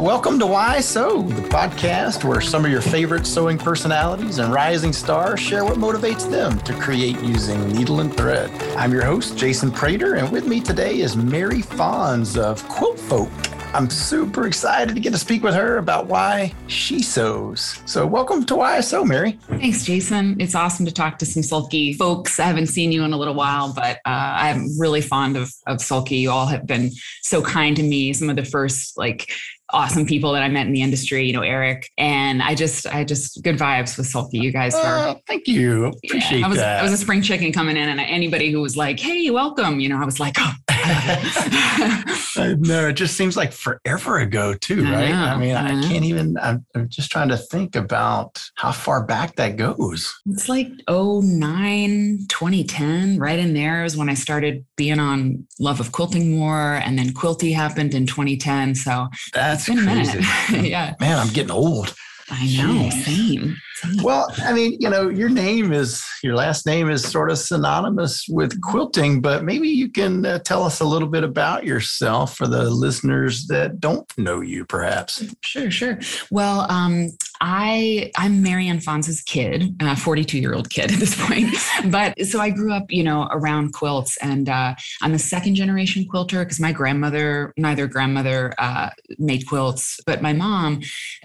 Welcome to Why Sew, the podcast where some of your favorite sewing personalities and rising stars share what motivates them to create using needle and thread. I'm your host, Jason Prater, and with me today is Mary Fons of Quiltfolk. I'm super excited to get to speak with her about why she sews. So, welcome to Why I Sew, Mary. Thanks, Jason. It's awesome to talk to some sulky folks. I haven't seen you in a little while, but uh, I'm really fond of, of sulky. You all have been so kind to me. Some of the first like awesome people that I met in the industry, you know, Eric. And I just, I just good vibes with Sulky. You guys were. Oh, thank you. Appreciate yeah, I was, that. I was a spring chicken coming in, and anybody who was like, "Hey, welcome," you know, I was like, "Oh." Uh, no, it just seems like forever ago, too, I right? know, I mean, I, I can't even. I'm, I'm just trying to think about how far back that goes. It's like 09, 2010, right in there is when I started being on Love of Quilting more. And then Quilty happened in 2010. So That's it's been a crazy. minute. yeah. Man, I'm getting old. I know. Jeez. Same. same. Well, I mean, you know, your name is your last name is sort of synonymous with quilting, but maybe you can uh, tell us a little bit about yourself for the listeners that don't know you, perhaps. Sure, sure. Well, um, I I'm Marianne Fons's kid, a 42 year old kid at this point. But so I grew up, you know, around quilts, and uh, I'm a second generation quilter because my grandmother, neither grandmother, uh, made quilts, but my mom,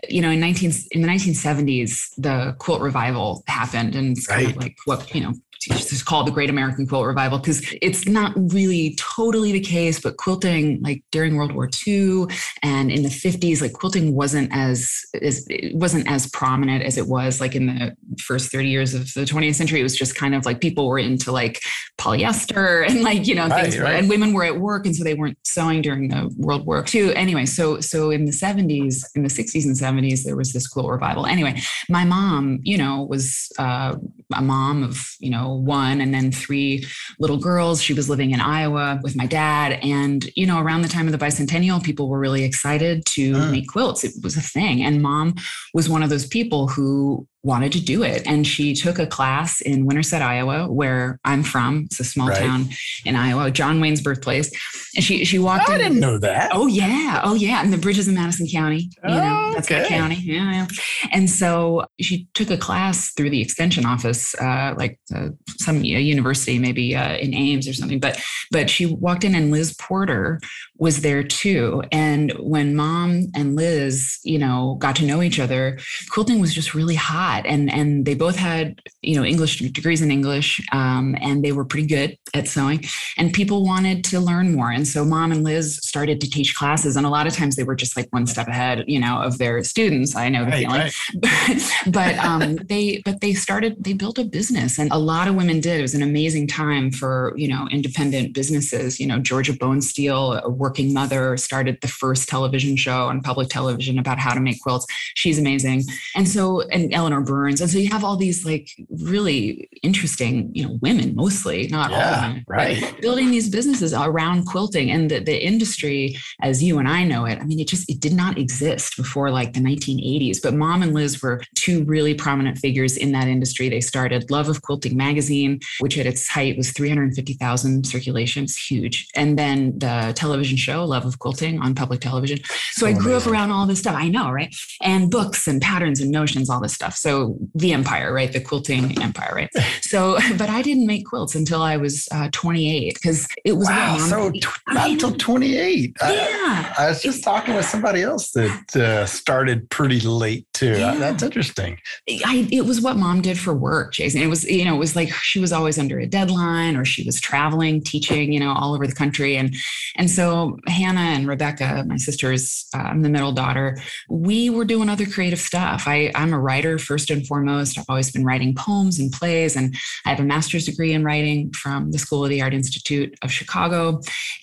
you know, in 19 in the 1970s, the quilt revival happened, and it's kind Right. of like what you know. It's called the Great American Quilt Revival because it's not really totally the case, but quilting, like during World War II, and in the 50s like quilting wasn't as, as it wasn't as prominent as it was like in the first 30 years of the 20th century it was just kind of like people were into like polyester and like you know Right, things right. and women were at work and so they weren't sewing during the world war ii anyway so so in the 70s in the 60s and 70s there was this quilt revival anyway my mom you know was uh, a mom of you know one and then three little girls. She was living in Iowa with my dad. And, you know, around the time of the bicentennial, people were really excited to Mm. make quilts. It was a thing. And mom was one of those people who wanted to do it. And she took a class in Winterset, Iowa, where I'm from. It's a small Right. town in Iowa, John Wayne's birthplace. And she she walked in. I in. didn't know that. Oh yeah, oh yeah, and the bridges in Madison County. You know, Oh, that's okay. county. Yeah, yeah. And so she took a class through the extension office, uh, like uh, some university, maybe uh, in Ames or something. But but she walked in, and Liz Porter was there too. And when Mom and Liz, you know, got to know each other, quilting was just really hot, and and they both had you know English degrees in English, um, and they were pretty good at sewing. And people wanted to learn more. And so mom and liz started to teach classes. And a lot of times they were just like one step ahead you know of their students. I know the Right, feeling. right. but um, they but they started they built a business. And a lot of women did. It was an amazing time for you know independent businesses. You know georgia bonesteel a working mother started the first television show on public television about how to make quilts. She's amazing. And so and eleanor burns. And so you have all these like really interesting you know women mostly not all Yeah, women right. building these businesses around quilting. And the, the industry as you and i know it i mean it just it did not exist before like the 1980s but mom and liz were two really prominent figures in that industry. They started love of quilting magazine which at its height was 350000 circulations huge. And then the television show love of quilting on public television. So, So i oh, grew amazing. up around all this stuff. I know right? And books and patterns and notions all this stuff. So the empire right the quilting empire right so but i didn't make quilts until i was uh, 28 because it was Wow, so t- I not until 28. I- yeah I was just talking with somebody else that uh, started pretty late too. Uh, Yeah. That's interesting. I, it was what mom did for work, Jason. It was, you know, it was like she was always under a deadline or she was traveling, teaching, you know, all over the country. And, and so Hannah and Rebecca, my sisters, uh, I'm the middle daughter, we were doing other creative stuff. I, I'm a writer first and foremost. I've always been writing poems and plays, and I have a master's degree in writing from the School of the Art Institute of Chicago.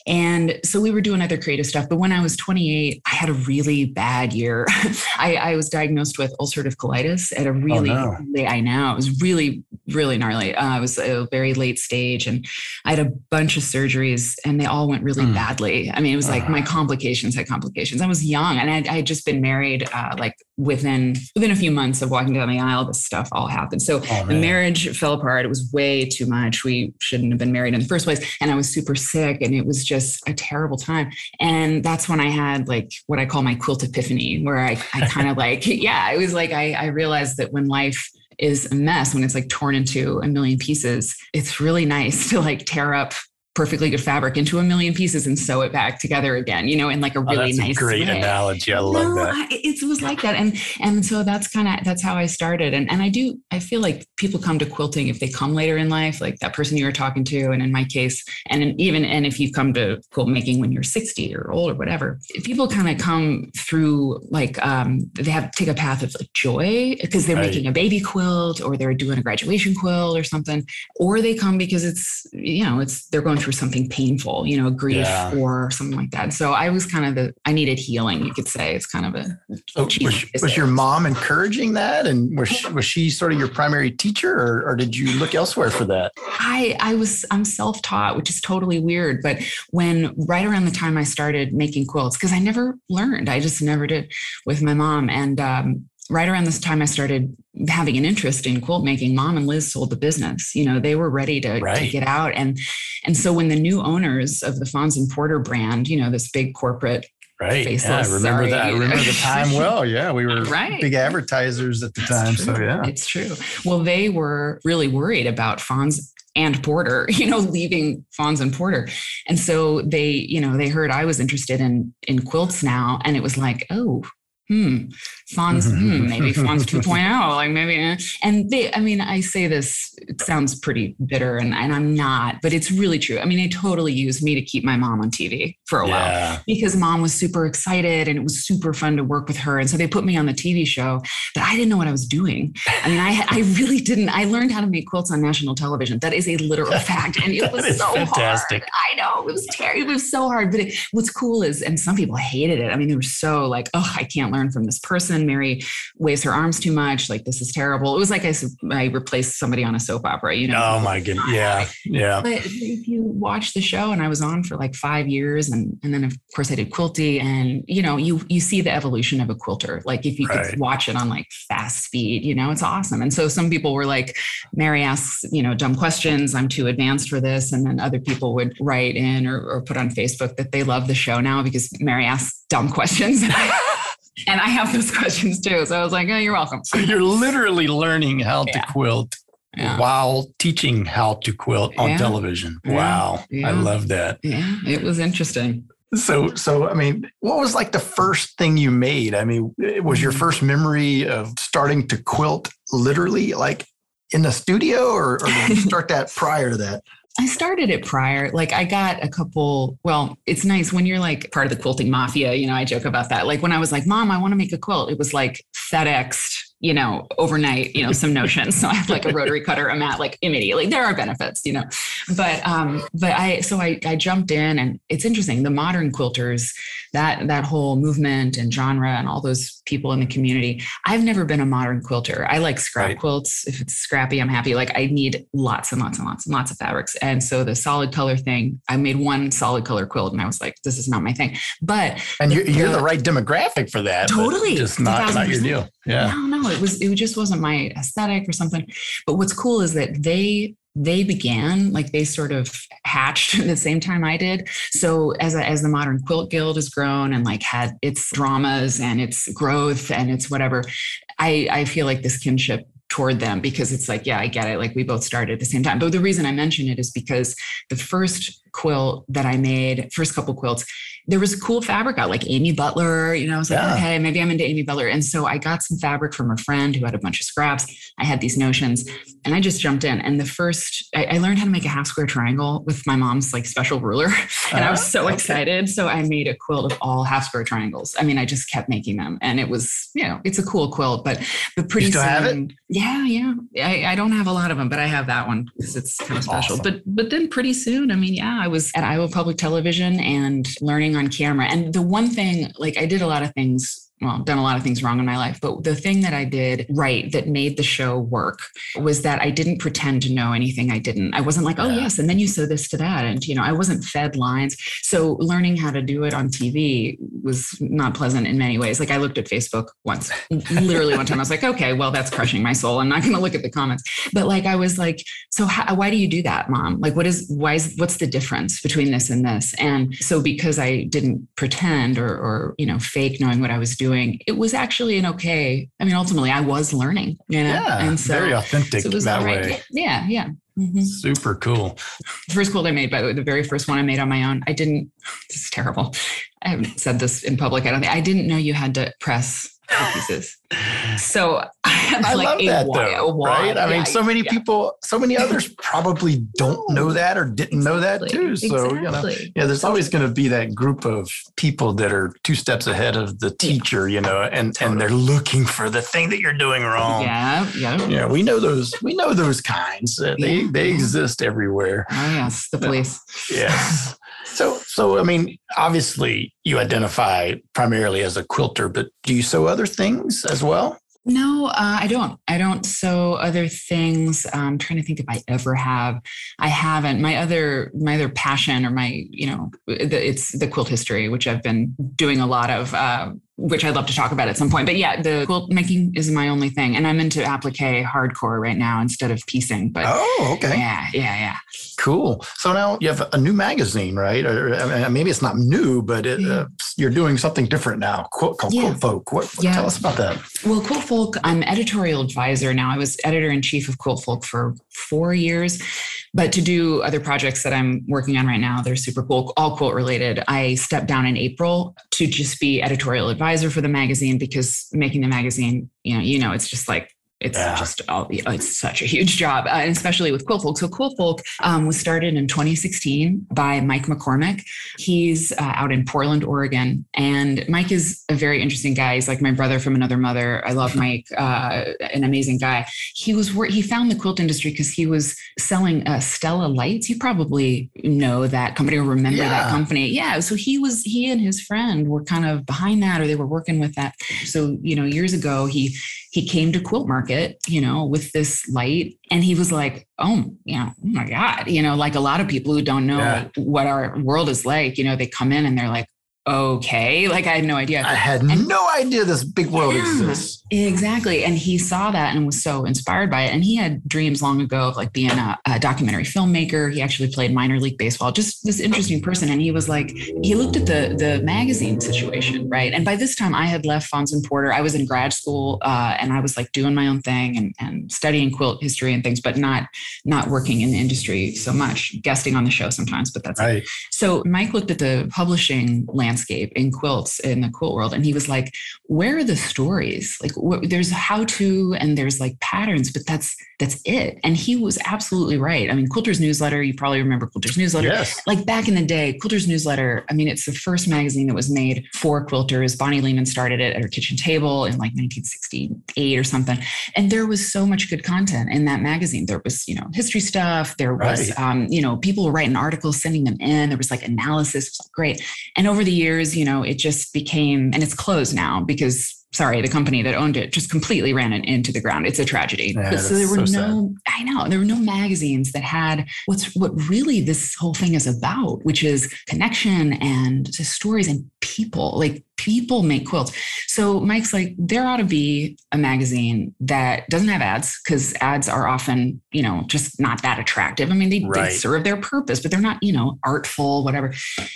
And so we were doing other creative stuff. But when I was 28, I had a really bad year. I, I was diagnosed with ulcerative colitis at a really, no. I know it was really, really gnarly. Uh, it was a very late stage, and I had a bunch of surgeries, and they all went really Hmm. badly. I mean, it was like uh, my uh-huh. complications had complications. I was young and I had just been married uh, like within within a few months of walking down the aisle, this stuff all happened. So oh, the marriage fell apart. It was way too much. We shouldn't have been married in the first place. And I was super sick and it was just a terrible time. And that's when I had like what I call my quilt epiphany, where I, I kind of like, yeah, it was like I, I realized that when life is a mess when it's like torn into a million pieces. It's really nice to like tear up perfectly good fabric into a million pieces and sew it back together again, you know, in like a really oh, nice a great way. analogy. I love no, that. I, it was like that. And and so that's kind of that's how I started. And and I do I feel like people come to quilting if they come later in life, like that person you were talking to. And in my case, and even and if you come to quilt making when you're 60 or old or whatever, people kind of come through like um they have take a path of like joy because they're right. making a baby quilt or they're doing a graduation quilt or something, or they come because it's you know, it's they're going through something painful, you know, grief yeah. or something like that. So I was kind of the, I needed healing, you could say. It's kind of a. So was, was your mom encouraging that? And was she, was she sort of your primary teacher or, or did you look elsewhere for that? I, I was, I'm self taught, which is totally weird. But when right around the time I started making quilts, because I never learned, I just never did with my mom. And um, right around this time I started having an interest in quilt making, mom and Liz sold the business. You know, they were ready to, right. to get out. And and so when the new owners of the Fons and Porter brand, you know, this big corporate Right. Yeah, I remember sorry. that. I remember the time well. Yeah, we were right. big advertisers at the That's time. True. So yeah. It's true. Well, they were really worried about Fons and Porter, you know, leaving Fons and Porter. And so they, you know, they heard I was interested in in quilts now. And it was like, oh, hmm, Fons, hmm, maybe Fons 2.0, like maybe. Eh. And they, I mean, I say this, it sounds pretty bitter and, and I'm not, but it's really true. I mean, they totally used me to keep my mom on TV for a yeah. while because mom was super excited and it was super fun to work with her. And so they put me on the TV show, but I didn't know what I was doing. I mean, I, I really didn't. I learned how to make quilts on national television. That is a literal fact. And it was so fantastic. hard. I know it was terrible. It was so hard. But it, what's cool is, and some people hated it. I mean, they were so like, oh, I can't learn from this person. Mary waves her arms too much. Like this is terrible. It was like I, I replaced somebody on a soap opera, you know? Oh my goodness. Yeah. Yeah. But if you watch the show and I was on for like five years and, and then of course I did quilty and you know, you, you see the evolution of a quilter. Like if you right. could watch it on like fast speed, you know, it's awesome. And so some people were like, Mary asks, you know, dumb questions. I'm too advanced for this. And then other people would write in or, or put on Facebook that they love the show now because Mary asks dumb questions. and I have those questions too. So I was like, oh, you're welcome. So you're literally learning how yeah. to quilt yeah. while teaching how to quilt on yeah. television. Wow. I love that. Yeah, it was interesting. So, so I mean, what was like the first thing you made? I mean, eh, was your mm. first memory of starting to quilt literally like in the studio, or, or did you start that prior to that? I started it prior. Like I got a couple, well, it's nice when you're like part of the quilting mafia, you know, I joke about that. Like when I was like, mom, I want to make a quilt, it was like FedExed you know, overnight, you know, some notions. So I have like a rotary cutter, a mat, like immediately. There are benefits, you know. But um, but I so I I jumped in and it's interesting. The modern quilters, that that whole movement and genre and all those people in the community. I've never been a modern quilter. I like scrap right. quilts. If it's scrappy, I'm happy. Like I need lots and lots and lots and lots of fabrics. And so the solid color thing, I made one solid color quilt and I was like, this is not my thing. But and you're, you're the, the right demographic for that. Totally. Just not, not your deal. Yeah. No, no, it was it just wasn't my aesthetic or something. But what's cool is that they they began like they sort of hatched at the same time I did. So as a, as the modern quilt guild has grown and like had its dramas and its growth and its whatever, I I feel like this kinship toward them because it's like yeah I get it like we both started at the same time. But the reason I mention it is because the first quilt that I made, first couple quilts, there was cool fabric out, like Amy Butler. You know, I was like, yeah. okay, maybe I'm into Amy Butler. And so I got some fabric from a friend who had a bunch of scraps. I had these notions and I just jumped in. And the first, I, I learned how to make a half square triangle with my mom's like special ruler. and uh, I was so okay. excited. So I made a quilt of all half square triangles. I mean, I just kept making them. And it was, you know, it's a cool quilt, but but pretty you still soon, have it? Yeah, yeah. I, I don't have a lot of them, but I have that one because it's kind of special. Awesome. But but then pretty soon, I mean, yeah, I was at Iowa Public Television and learning on camera. And the one thing, like I did a lot of things well, done a lot of things wrong in my life, but the thing that I did right that made the show work was that I didn't pretend to know anything I didn't. I wasn't like, oh, yeah. yes, and then you said this to that. And, you know, I wasn't fed lines. So learning how to do it on TV was not pleasant in many ways. Like I looked at Facebook once, literally one time, I was like, okay, well, that's crushing my soul. I'm not going to look at the comments. But like, I was like, so how, why do you do that, mom? Like, what is, why is, what's the difference between this and this? And so because I didn't pretend or, or, you know, fake knowing what I was doing, it was actually an okay. I mean, ultimately I was learning, you know, yeah, and so very authentic so that right. way. Yeah. Yeah. Mm-hmm. Super cool. The first quilt I made, by the way, the very first one I made on my own, I didn't, this is terrible. I haven't said this in public. I don't think, I didn't know you had to press pieces. So I have I like love that though, right? I yeah, mean, so many yeah. people, so many others probably don't know that or didn't exactly. know that too. So exactly. you know, yeah, there's always going to be that group of people that are two steps ahead of the teacher, you know, and totally. and they're looking for the thing that you're doing wrong. Yeah, yeah, yeah. We know those. We know those kinds. Uh, they they exist everywhere. Oh yes, the police. yes. So, so I mean, obviously, you identify primarily as a quilter, but do you sew other things as well? No, uh, I don't. I don't sew other things. I'm trying to think if I ever have. I haven't. My other my other passion or my you know the, it's the quilt history, which I've been doing a lot of. Uh, which I'd love to talk about at some point. But yeah, the quilt making is my only thing. And I'm into applique hardcore right now instead of piecing. But oh, okay. Yeah, yeah, yeah. Cool. So now you have a new magazine, right? Or I mean, maybe it's not new, but it, uh, you're doing something different now called yeah. Quiltfolk. What, what, yeah. Tell us about that. Well, Quiltfolk, I'm editorial advisor now. I was editor in chief of Quiltfolk for four years. But to do other projects that I'm working on right now, they're super cool, all quilt related. I stepped down in April to just be editorial advisor for the magazine because making the magazine, you know, you know, it's just like it's yeah. just all, it's such a huge job, uh, especially with Quiltfolk. So Quiltfolk um, was started in 2016 by Mike McCormick. He's uh, out in Portland, Oregon, and Mike is a very interesting guy. He's like my brother from another mother. I love Mike, uh, an amazing guy. He was he found the quilt industry because he was selling uh, Stella lights. You probably know that company or remember yeah. that company. Yeah. So he was he and his friend were kind of behind that, or they were working with that. So you know, years ago he he came to Quilt Market, you know, with this light and he was like, oh, you know, oh my God, you know, like a lot of people who don't know yeah. what our world is like, you know, they come in and they're like, okay. Like I had no idea. I had and, no idea this big world yeah, exists. Exactly. And he saw that and was so inspired by it. And he had dreams long ago of like being a, a, documentary filmmaker. He actually played minor league baseball, just this interesting person. And he was like, he looked at the the magazine situation, right? And by this time I had left Fons and Porter. I was in grad school uh, and I was like doing my own thing and, and studying quilt history and things, but not not working in the industry so much, guesting on the show sometimes, but that's right. It. So Mike looked at the publishing landscape landscape in quilts in the quilt world. And he was like, where are the stories? Like wh- there's how to and there's like patterns, but that's that's it. And he was absolutely right. I mean, Quilter's Newsletter, you probably remember Quilter's Newsletter. Yes. Like back in the day, Quilter's Newsletter, I mean, it's the first magazine that was made for quilters. Bonnie Leman started it at her kitchen table in like 1968 or something. And there was so much good content in that magazine. There was, you know, history stuff. There was, right. um, you know, people were writing articles, sending them in. There was like analysis. It was great. And over the years, you know, it just became, and it's closed now because sorry, the company that owned it just completely ran it into the ground. It's a tragedy. Yeah, so there were so no, sad. I know, there were no magazines that had what's what really this whole thing is about, which is connection and stories and people. Like people make quilts. So Mike's like, there ought to be a magazine that doesn't have ads because ads are often, you know, just not that attractive. I mean, they, right. they, serve their purpose, but they're not, you know, artful, whatever.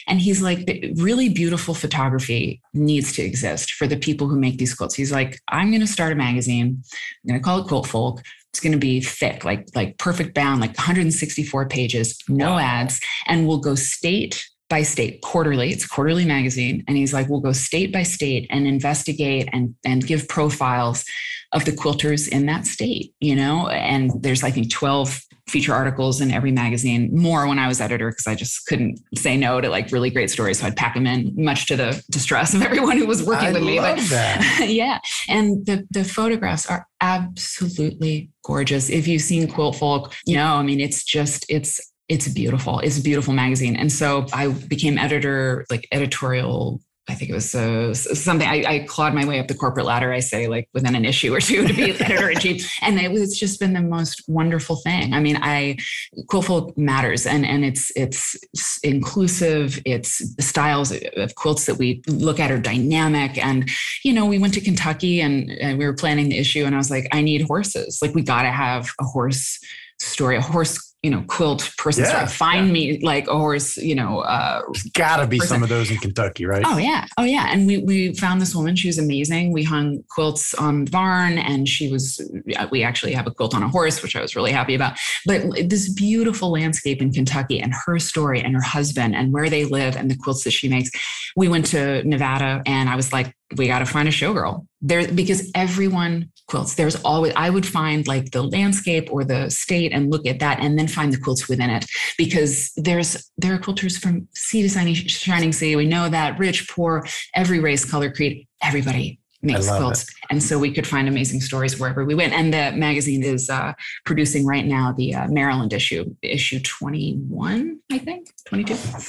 And he's like, really beautiful photography needs to exist for the people who make these quilts. He's like, I'm going to start a magazine. I'm going to call it Quiltfolk. It's going to be thick, like like perfect bound, like 164 pages, no wow. ads, and we'll go state by state quarterly. It's a quarterly magazine. And he's like we'll go state by state and investigate and and give profiles of the quilters in that state you know? And there's i think 12 feature articles in every magazine more when i was editor because i just couldn't say no to like really great stories. So i'd pack them in much to the distress of everyone who was working I with me but that. yeah. And the the photographs are absolutely gorgeous. If you've seen Quiltfolk you know i mean it's just it's it's beautiful. It's a beautiful magazine. And so I became editor, like editorial I think it was uh, something I, I, clawed my way up the corporate ladder. I say like within an issue or two to be editor in chief, and it was just been the most wonderful thing. I mean, I Quiltfolk matters, and and it's it's inclusive. It's the styles of quilts that we look at are dynamic, and you know, we went to Kentucky and, and we were planning the issue, and I was like, I need horses. Like we got to have a horse story, a horse you know, quilt person yeah. Find yeah. me like a horse, you know, uh gotta be person. some of those in Kentucky, right? Oh yeah. Oh yeah. And we we found this woman, she was amazing. We hung quilts on the barn and she was we actually have a quilt on a horse, which I was really happy about. But this beautiful landscape in Kentucky and her story and her husband and where they live and the quilts that she makes. We went to Nevada and I was like, we got to find a showgirl there because everyone quilts. There's always i would find like the landscape or the state and look at that and then find the quilts within it. Because there's there are quilters from sea to shining, shining sea. We know that rich poor every race color creed everybody makes quilts. it. and so we could find amazing stories wherever we went. And the magazine is uh, producing right now the uh, maryland issue issue 21 i think 22 yeah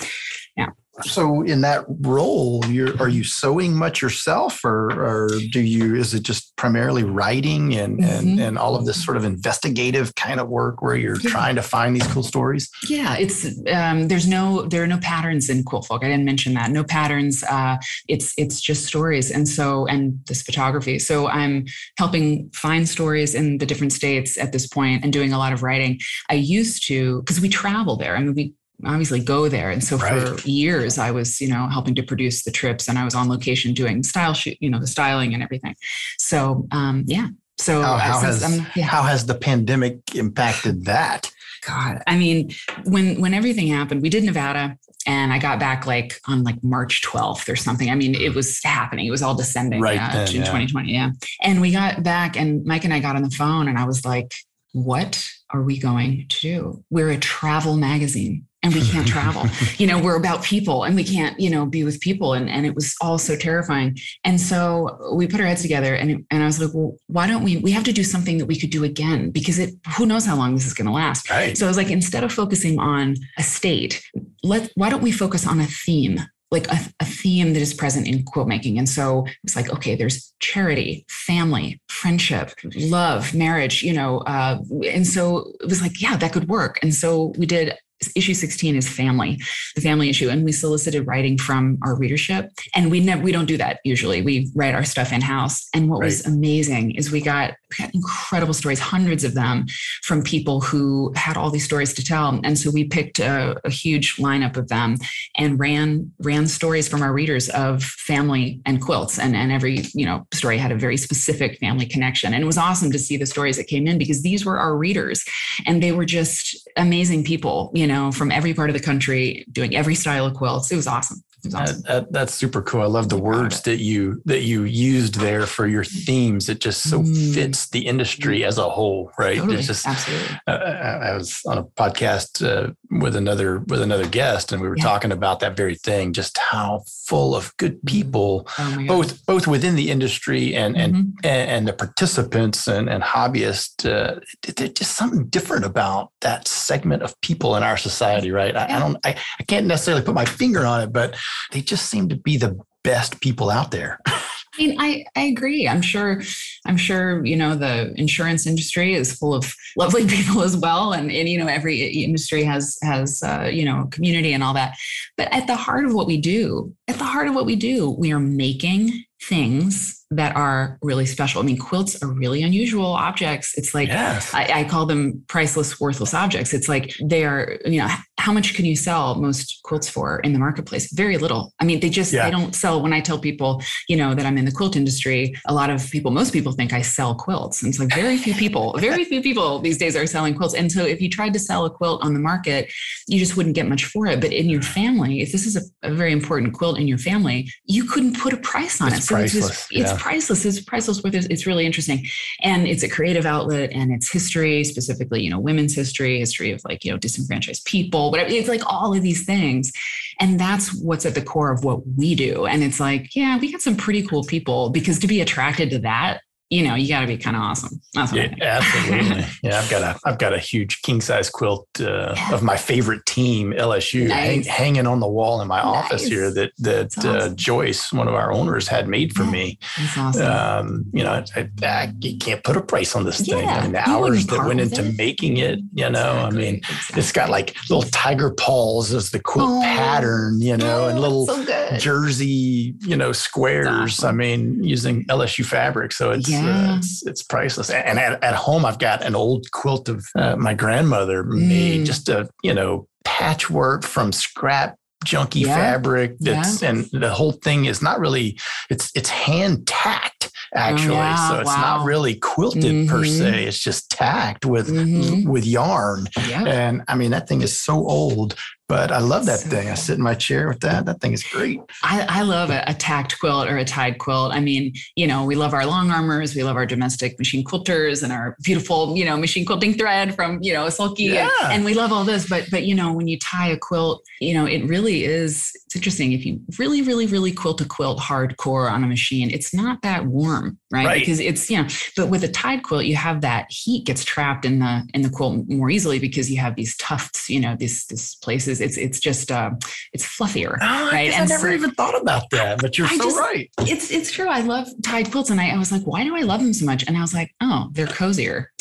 so in that role you're are you sewing much yourself or or do you is it just primarily writing and mm-hmm. and, and all of this sort of investigative kind of work where you're yeah. trying to find these cool stories? Yeah it's um, there's no there are no patterns in Quiltfolk i didn't mention that. No patterns uh, it's it's just stories. And so and this photography. So i'm helping find stories in the different states at this point and doing a lot of writing. I used to because we travel there. I mean we obviously go there. And so right. for years, I was, you know, helping to produce the trips and I was on location doing style shoot, you know, the styling and everything. So, um, yeah. So how, how has, yeah. how has the pandemic impacted that? God, I mean, when, when everything happened, we did Nevada and I got back like on like March 12th or something. I mean, it was happening. It was all descending right uh, then, in yeah. 2020. Yeah. And we got back and Mike and I got on the phone and I was like, what are we going to do? We're a travel magazine and we can't travel. you know, we're about people and we can't, you know, be with people. And, and it was all so terrifying. And so we put our heads together and, and I was like, well, why don't we, we have to do something that we could do again because it, who knows how long this is going to last. Right. So I was like, instead of focusing on a state, let, why don't we focus on a theme? like a, a, theme that is present in quilt making. And so it's like, okay, there's charity, family, friendship, love, marriage, you know. Uh, and so it was like, yeah, that could work. And so we did issue 16 is family the family issue and we solicited writing from our readership and we never we don't do that usually we write our stuff in house and what right. was amazing is we got we got incredible stories hundreds of them from people who had all these stories to tell and so we picked a, a huge lineup of them and ran ran stories from our readers of family and quilts and and every you know story had a very specific family connection and it was awesome to see the stories that came in because these were our readers and they were just amazing people you know, from every part of the country, doing every style of quilts. It was awesome. Awesome. That, that, that's super cool. I love the words that you that you used there for your themes. It just so mm. fits the industry as a whole, right? Totally. It's just absolutely. Uh, I was on a podcast uh, with another with another guest, and we were yeah. talking about that very thing. Just how full of good people, oh both both within the industry and mm-hmm. and, and the participants and and hobbyists. Uh, there's just something different about that segment of people in our society, right? I, yeah. I don't. I, I can't necessarily put my finger on it, but they just seem to be the best people out there. I mean, I, I agree. I'm sure, I'm sure, you know, the insurance industry is full of lovely people as well. And, and you know, every industry has, has, uh, you know, community and all that. But at the heart of what we do, at the heart of what we do, we are making things that are really special. I mean, quilts are really unusual objects. It's like yes. I, I, call them priceless, worthless objects. It's like they are, you know, how much can you sell most quilts for in the marketplace? Very little. I mean, they just yeah. they don't sell. When I tell people, you know, that I'm in the quilt industry, a lot of people, most people think I sell quilts. And it's like very few people, very few people these days are selling quilts. And so if you tried to sell a quilt on the market, you just wouldn't get much for it. But in your family, if this is a, a very important quilt in your family, you couldn't put a price on it's it. So priceless. it's, just, it's priceless. It's priceless worth. It's really interesting, and it's a creative outlet, and it's history, specifically, you know, women's history, history of like you know disenfranchised people, whatever. It's like all of these things, and that's what's at the core of what we do. And it's like, yeah, we got some pretty cool people because to be attracted to that you know, you got to be kind of awesome. That's yeah, absolutely. yeah, I've got a I've got a huge king size quilt uh, yeah. of my favorite team, LSU, nice. hang, hanging on the wall in my nice. office here that that awesome. uh, Joyce, one of our owners, had made for yeah, me. That's awesome. Um, you know, I, I, you can't put a price on this thing. I mean, the hours that went into it. making it. You know, exactly. I mean, exactly. it's got like little tiger paws as the quilt oh. pattern. You know, oh, and little so jersey, you know, squares. Awesome. I mean, using LSU fabric, so it's yeah. uh, it's, it's priceless. And at, at home, I've got an old quilt of uh, my grandmother made, mm. just a you know patchwork from scrap junky yeah. fabric that's yeah. and the whole thing is not really it's it's hand tacked actually oh, yeah. so it's wow. not really quilted mm-hmm. per se it's just tacked with mm-hmm. with yarn and i mean that thing is so old but I love that so thing. I sit in my chair with that. That thing is great. I, I love a, a, tacked quilt or a tied quilt. I mean, you know, we love our long armors, we love our domestic machine quilters and our beautiful, you know, machine quilting thread from, you know, Sulky. Yeah. And, and we love all this. But but you know, when you tie a quilt, you know, it really is it's interesting. If you really, really, really quilt a quilt hardcore on a machine, it's not that warm, right? right? Because it's, you know, but with a tied quilt, you have that heat gets trapped in the in the quilt more easily because you have these tufts, you know, these these places it's it's just uh, it's fluffier, oh, right? I never so, even thought about that, but you're I so just, right. It's it's true. I love tied quilts, and I, I was like, why do I love them so much? And I was like, oh, they're cozier.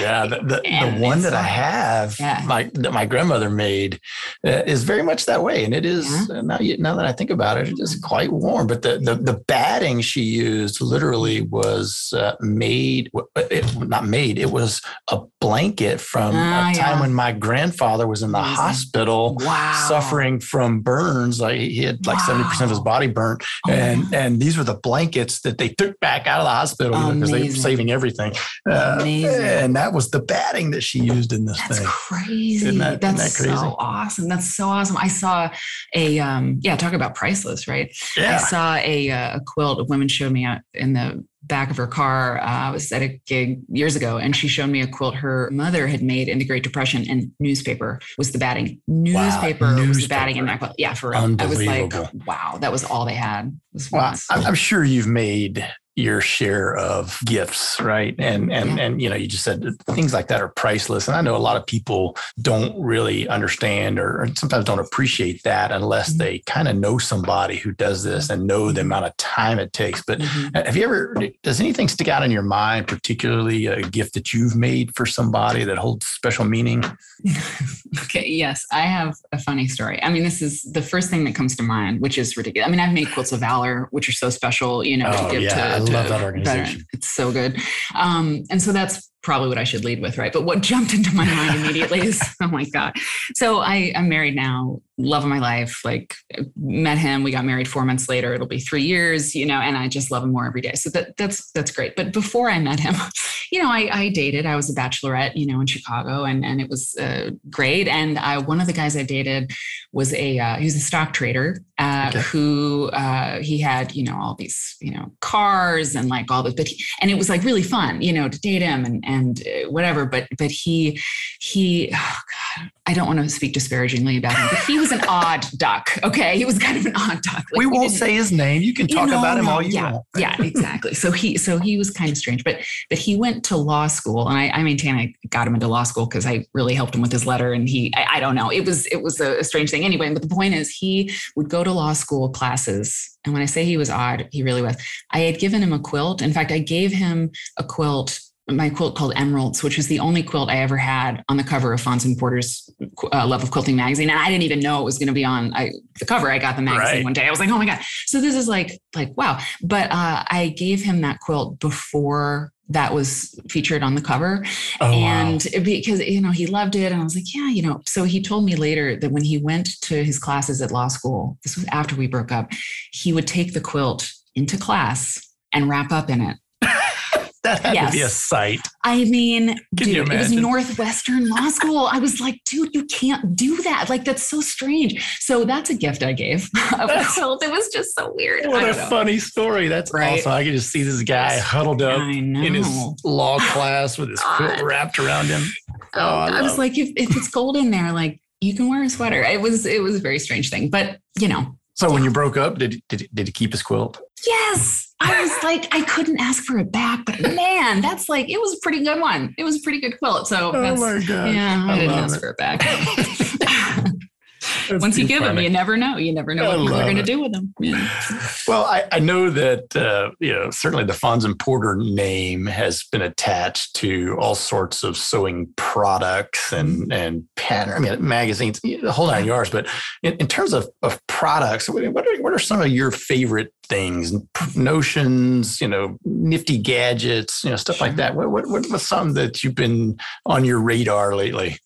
Yeah, the, the, the one that I have, yeah. my that my grandmother made, uh, is very much that way, and it is yeah. now. Now that I think about it, it is quite warm. But the the, the batting she used literally was uh, made, it, not made. It was a blanket from uh, a time when my grandfather was in the Amazing. hospital, wow. suffering from burns. Like he had like seventy wow. percent of his body burnt, oh, and and these were the blankets that they took back out of the hospital because they were saving everything. Uh, and that was the batting that she used in this thing? That's thing. Crazy. Isn't that, That's isn't that crazy? so awesome. That's so awesome. I saw a um, yeah, talk about priceless, right? Yeah. I saw a, uh, a quilt. A woman showed me out in the back of her car. Uh, I was at a gig years ago, and she showed me a quilt her mother had made in the Great Depression, and newspaper was the batting. Newspaper, wow. newspaper. was the batting in that quilt. Yeah, for real. I was like, wow, that was all they had. Well, I'm sure you've made your share of gifts, right? And and and you know, you just said things like that are priceless. And I know a lot of people don't really understand or, sometimes don't appreciate that unless mm-hmm. they kind of know somebody who does this and know the mm-hmm. amount of time it takes. But mm-hmm. have you ever does anything stick out in your mind, particularly a gift that you've made for somebody that holds special meaning? okay, yes, I have a funny story. I mean, this is the first thing that comes to mind, which is ridiculous. I mean, I've made quilts of valor, which are so special, you know, oh, to give yeah, to love that organization. It's so good. Um, and so that's probably what I should lead with, right? But what jumped into my mind immediately is, oh my God. So I, I'm married now, love of my life. Like met him, we got married four months later. It'll be three years, you know, and I just love him more every day. So that that's that's great. But before I met him, you know, I, I dated. I was a bachelorette, you know, in Chicago, and and it was uh, great. And I, one of the guys I dated was a uh, he was a stock trader uh, okay. who uh, he had, you know, all these, you know, cars and like all this, but he, and it was like really fun, you know, to date him and and uh, whatever. But but he he, oh God, I don't want to speak disparagingly about him, but he was an odd duck. Okay, he was kind of an odd duck. Like, we won't say his name. You can talk know, about him all you yeah, want. yeah, exactly. So he so he was kind of strange, but but he went to law school, and I, I maintain I got him into law school because I really helped him with his letter, and he I, I don't know it was it was a, a strange thing anyway. But the point is, he would go to law school classes, and when I say he was odd, he really was. I had given him a quilt. In fact, I gave him a quilt my quilt called Emeralds, which was the only quilt I ever had on the cover of Fons and Porter's uh, Love of Quilting magazine, and I didn't even know it was going to be on I, the cover. I got the magazine right. one day. I was like, oh my god! So this is like like wow. But uh, I gave him that quilt before that was featured on the cover oh, and wow. because you know he loved it and i was like yeah you know so he told me later that when he went to his classes at law school this was after we broke up he would take the quilt into class and wrap up in it that had yes. to be a sight. I mean, Can dude, it was Northwestern Law School. I was like, dude, you can't do that. Like, that's so strange. So that's a gift I gave. it was just so weird. What a know. funny story. That's right? awesome. I can just see this guy huddled up in his law class with his quilt wrapped around him. Oh, oh I, I was like, if, if it's cold in there, like you can wear a sweater. It was it was a very strange thing, but you know. So when you broke up, did did did he keep his quilt? Yes. I was like I couldn't ask for it back, but man, that's like it was a pretty good one. It was a pretty good quilt. So oh my god, yeah, I, I didn't ask it. for it back. Once you give funny. them, you never know. You never know I what are going to do with them. Yeah. Well, I, I know that uh, you know certainly the Fons and Porter name has been attached to all sorts of sewing products and mm-hmm. and pattern. I mean, magazines, the whole nine yards. But in, in terms of, of products, what are, what are some of your favorite things, notions, you know, nifty gadgets, you know, stuff like that? What, what, what's some that you've been on your radar lately?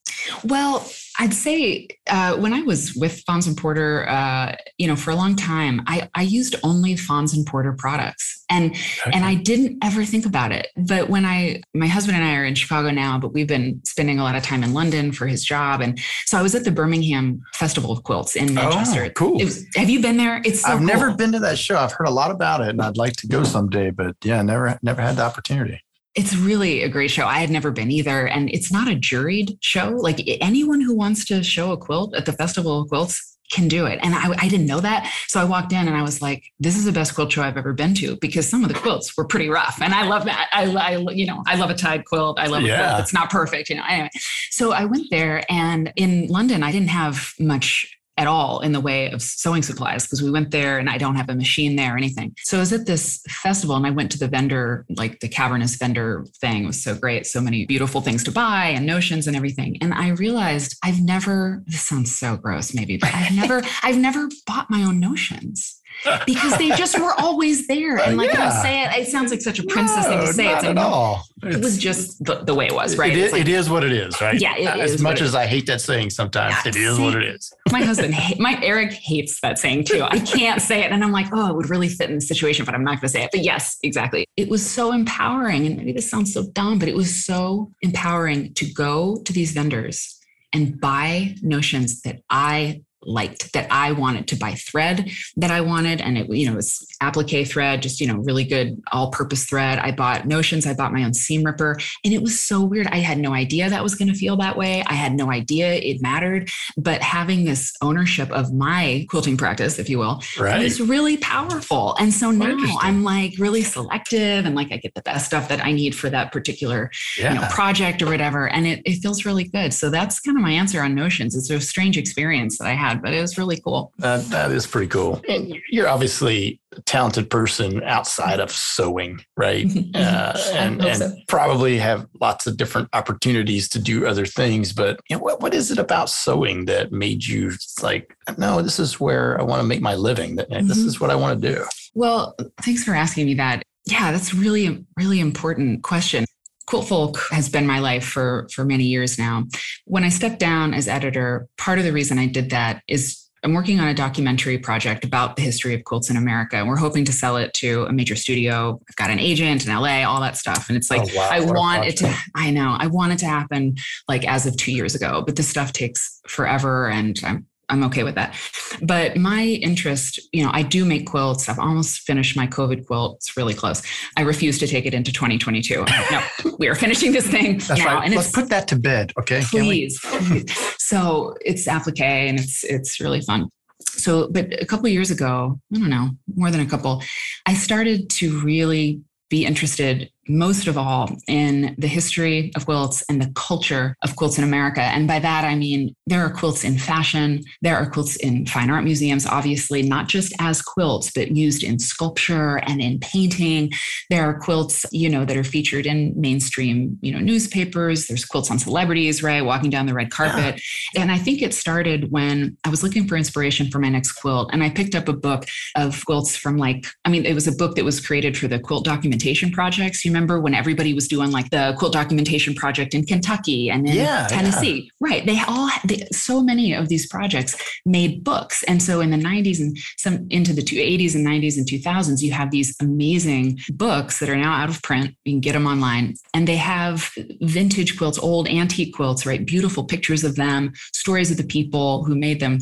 Well, I'd say uh, when I was with Fons and Porter, uh, you know, for a long time, I, I used only Fons and Porter products, and okay. and I didn't ever think about it. But when I, my husband and I are in Chicago now, but we've been spending a lot of time in London for his job, and so I was at the Birmingham Festival of Quilts in Manchester. Oh, cool. Was, have you been there? It's so I've cool. never been to that show. I've heard a lot about it, and I'd like to go someday, but yeah, never never had the opportunity it's really a great show. I had never been either. And it's not a juried show. Like anyone who wants to show a quilt at the Festival of Quilts can do it. And I, I, didn't know that. So I walked in and I was like, this is the best quilt show I've ever been to because some of the quilts were pretty rough. And I love that. I, I you know, I love a tied quilt. I love yeah. a quilt. It's not perfect, you know, anyway. So I went there and in London, I didn't have much at all in the way of sewing supplies because we went there and I don't have a machine there or anything. So I was at this festival and I went to the vendor, like the cavernous vendor thing. It was so great. So many beautiful things to buy and notions and everything. And I realized I've never, this sounds so gross maybe, but I've never, I've never bought my own notions because they just were always there. And like yeah. I say it, it sounds like such a princess no, thing to say. Not it's like, at all. It was just the, the, way it was, right? It is, like, it is what it is, right? Yeah. as much as I hate that saying sometimes, yeah, it is see, what it is. my husband, my Eric hates that saying too. I can't say it. And I'm like, oh, it would really fit in the situation, but I'm not going to say it. But yes, exactly. It was so empowering. And maybe this sounds so dumb, but it was so empowering to go to these vendors and buy notions that I liked that I wanted to buy thread that I wanted. And it, you know, it was applique thread, just, you know, really good all purpose thread. I bought notions. I bought my own seam ripper and it was so weird. I had no idea that was going to feel that way. I had no idea it mattered, but having this ownership of my quilting practice, if you will, right. was really powerful. And so now I'm like really selective and like I get the best stuff that I need for that particular, yeah. you know, project or whatever. And it, it feels really good. So that's kind of my answer on notions. It's a strange experience that I had had, but it was really cool. That, that is pretty cool. And you're obviously a talented person outside of sewing, right? uh, and, and so. probably have lots of different opportunities to do other things. But you know, what, what is it about sewing that made you like, no, this is where I want to make my living. Mm-hmm. This is what I want to do. Well, thanks for asking me that. Yeah, that's really, really important question. Quiltfolk has been my life for, for many years now. When I stepped down as editor, part of the reason I did that is I'm working on a documentary project about the history of quilts in America. And we're hoping to sell it to a major studio. I've got an agent in LA, all that stuff. And it's like, oh, wow. I want it to, I know, I want it to happen like as of two years ago, but this stuff takes forever. And I'm I'm okay with that. But my interest, you know, I do make quilts. I've almost finished my COVID quilt. It's really close. I refuse to take it into 2022. no, we are finishing this thing That's now. Right. And Let's put that to bed, okay? Please, please. So it's applique and it's it's really fun. So, but a couple years ago, I don't know, more than a couple, I started to really be interested most of all in the history of quilts and the culture of quilts in America. And by that, I mean there are quilts in fashion, there are quilts in fine art museums, obviously, not just as quilts, but used in sculpture and in painting. There are quilts, you know, that are featured in mainstream, you know, newspapers. There's quilts on celebrities, right? Walking down the red carpet. And I think it started when I was looking for inspiration for my next quilt. And I picked up a book of quilts from like, I mean, it was a book that was created for the quilt documentation projects. You remember when everybody was doing like the quilt documentation project in Kentucky and in yeah, Tennessee? Yeah. Right. They all, they, so many of these projects made books. And so in the 90s and some into the 80s and 90s and 2000s, you have these amazing books that are now out of print. You can get them online. And they have vintage quilts, old antique quilts, right? Beautiful pictures of them, stories of the people who made them.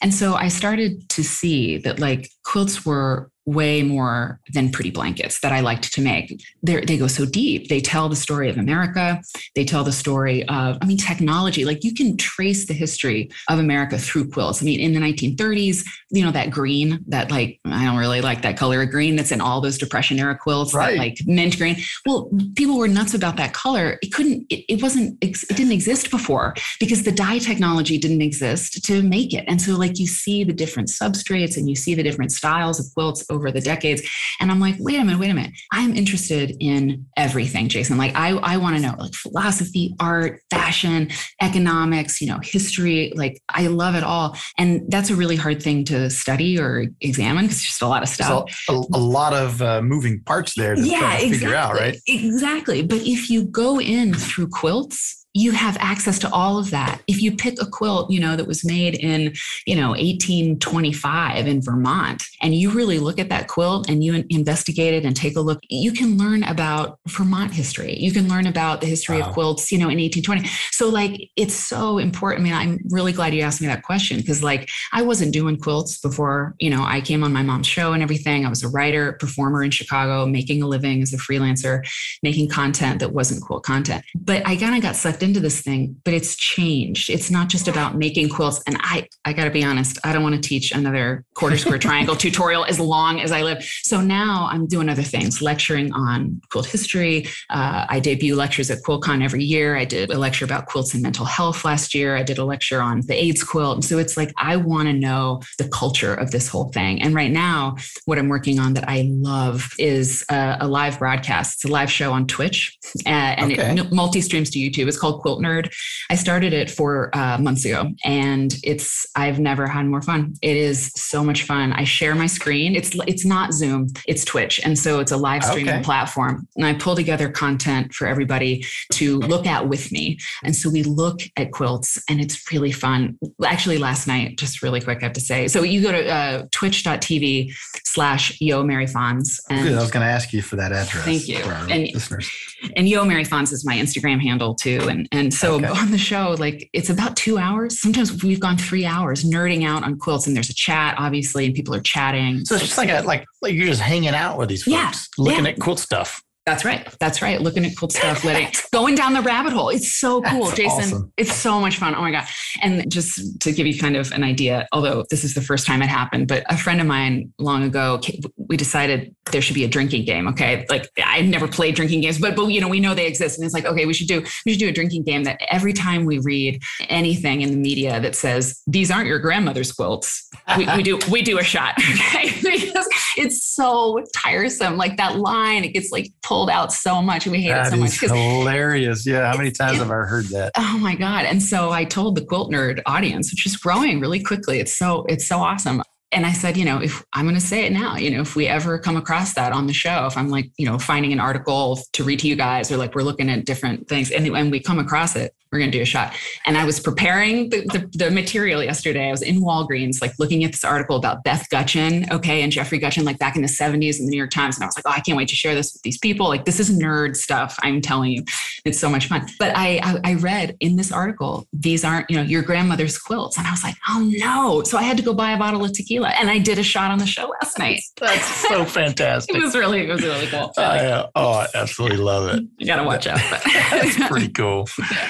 And so I started to see that like quilts were way more than pretty blankets that I liked to make. They're, they go so deep. They tell the story of America. They tell the story of, I mean, technology. Like you can trace the history of America through quilts. I mean, in the 1930s, you know, that green, that like, I don't really like that color of green that's in all those Depression era quilts, right. that like mint green. Well, people were nuts about that color. It couldn't, it, it wasn't, it didn't exist before because the dye technology didn't exist to make it. And so, like, you see the different substrates and you see the different styles of quilts over the decades. And I'm like, wait a minute, wait a minute. I'm interested in everything, Jason. Like I, I want to know like philosophy, art, fashion, economics, you know, history. Like I love it all. And that's a really hard thing to study or examine because it's just a lot of stuff. So a, a, lot of uh, moving parts there to yeah, exactly, figure out, right? Exactly. But if you go in through quilts, you have access to all of that. If you pick a quilt, you know, that was made in, you know, 1825 in Vermont, and you really look at that quilt and you investigate it and take a look, you can learn about Vermont history. You can learn about the history wow. of quilts, you know, in 1820. So, like, it's so important. I mean, I'm really glad you asked me that question because, like, I wasn't doing quilts before, you know, I came on my mom's show and everything. I was a writer, performer in Chicago, making a living as a freelancer, making content that wasn't quilt content. But I kind of got sucked into this thing, but it's changed. It's not just about making quilts. And I, I got to be honest, I don't want to teach another quarter square triangle tutorial as long as I live. So now I'm doing other things, lecturing on quilt history. Uh, I debut lectures at QuiltCon every year. I did a lecture about quilts and mental health last year. I did a lecture on the AIDS quilt. And so it's like, I want to know the culture of this whole thing. And right now, what I'm working on that I love is a, a live broadcast. It's a live show on Twitch uh, and okay. it multi streams to YouTube. It's called called Quilt Nerd. I started it four uh, months ago, and it's I've never had more fun. It is so much fun. I share my screen. It's it's not Zoom, it's Twitch, and so it's a live streaming okay. platform. And I pull together content for everybody to look at with me. And so we look at quilts, and it's really fun. Actually, last night, just really quick, I have to say. So you go to uh, twitch.tv slash Yo Mary Fons. And Good. I was going to ask you for that address. Thank you. And, listeners. and Yo Mary Fons is my Instagram handle too. And and so okay. on the show, like it's about two hours. Sometimes we've gone three hours nerding out on quilts, and there's a chat, obviously, and people are chatting. So it's just like a, like like you're just hanging out with these folks, yeah, looking yeah. at quilt stuff. That's right. That's right. Looking at cool stuff, letting going down the rabbit hole. It's so cool, That's Jason. Awesome. It's so much fun. Oh my God. And just to give you kind of an idea, although this is the first time it happened, but a friend of mine long ago, we decided there should be a drinking game. Okay. Like I've never played drinking games, but, but, you know, we know they exist. And it's like, okay, we should do, we should do a drinking game that every time we read anything in the media that says, these aren't your grandmother's quilts, we, we do, we do a shot. Okay. because it's so tiresome. Like that line, it gets like pulled out so much. We hate that it so much. It's hilarious. Yeah. How many times have I heard that? Oh my God. And so I told the quilt nerd audience, which is growing really quickly. It's so, it's so awesome and I said, you know, if I'm going to say it now, you know, if we ever come across that on the show, if I'm like, you know, finding an article to read to you guys, or like we're looking at different things, and, and we come across it, we're going to do a shot. And I was preparing the, the, the, material yesterday. I was in Walgreens, like looking at this article about Beth Gutcheon, okay, and Jeffrey Gutcheon, like back in the 70s in the New York Times. And I was like, oh, I can't wait to share this with these people. Like, this is nerd stuff. I'm telling you, it's so much fun. But I, I, I read in this article, these aren't, you know, your grandmother's quilts. And I was like, oh no. So I had to go buy a bottle of tequila. And I did a shot on the show last night. That's so fantastic. it was really, it was really cool. Uh, oh, I absolutely love it. You got to watch out. That's pretty cool. Yeah.